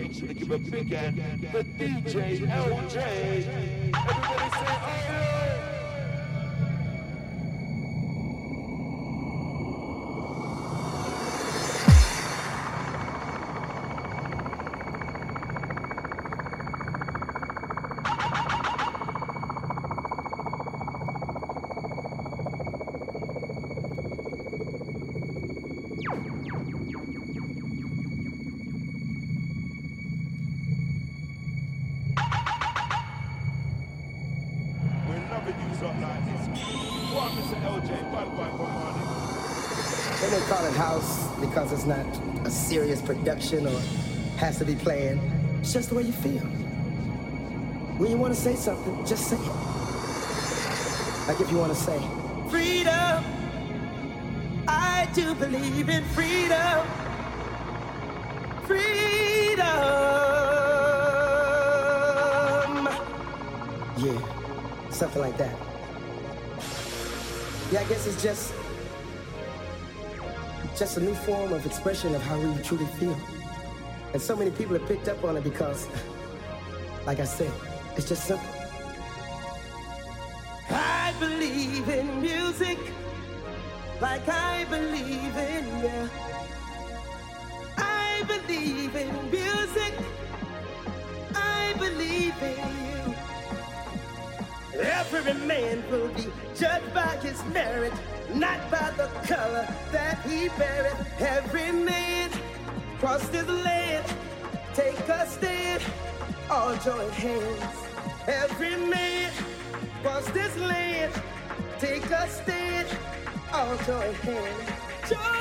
please show your appreciation give a big hand for DJ LJ. Production or has to be planned. It's just the way you feel. When you want to say something, just say it. Like if you want to say, Freedom, I do believe in freedom. Freedom. Yeah, something like that. Yeah, I guess it's just just a new form of expression of how we truly feel. And so many people have picked up on it because, like I said, it's just simple. I believe in music like I believe in you. I believe in music. I believe in you. Every man will be judged by his merit not by the color that he beareth. Every man crossed his land, take a stand, all join hands. Every man crossed his land, take a stand, all join hands. Join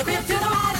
Got it in my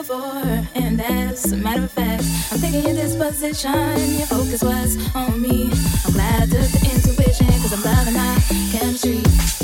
before, and as a matter of fact. I'm taking this position, your focus was on me. I'm glad I the intuition, cause I'm loving my chemistry.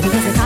Because it's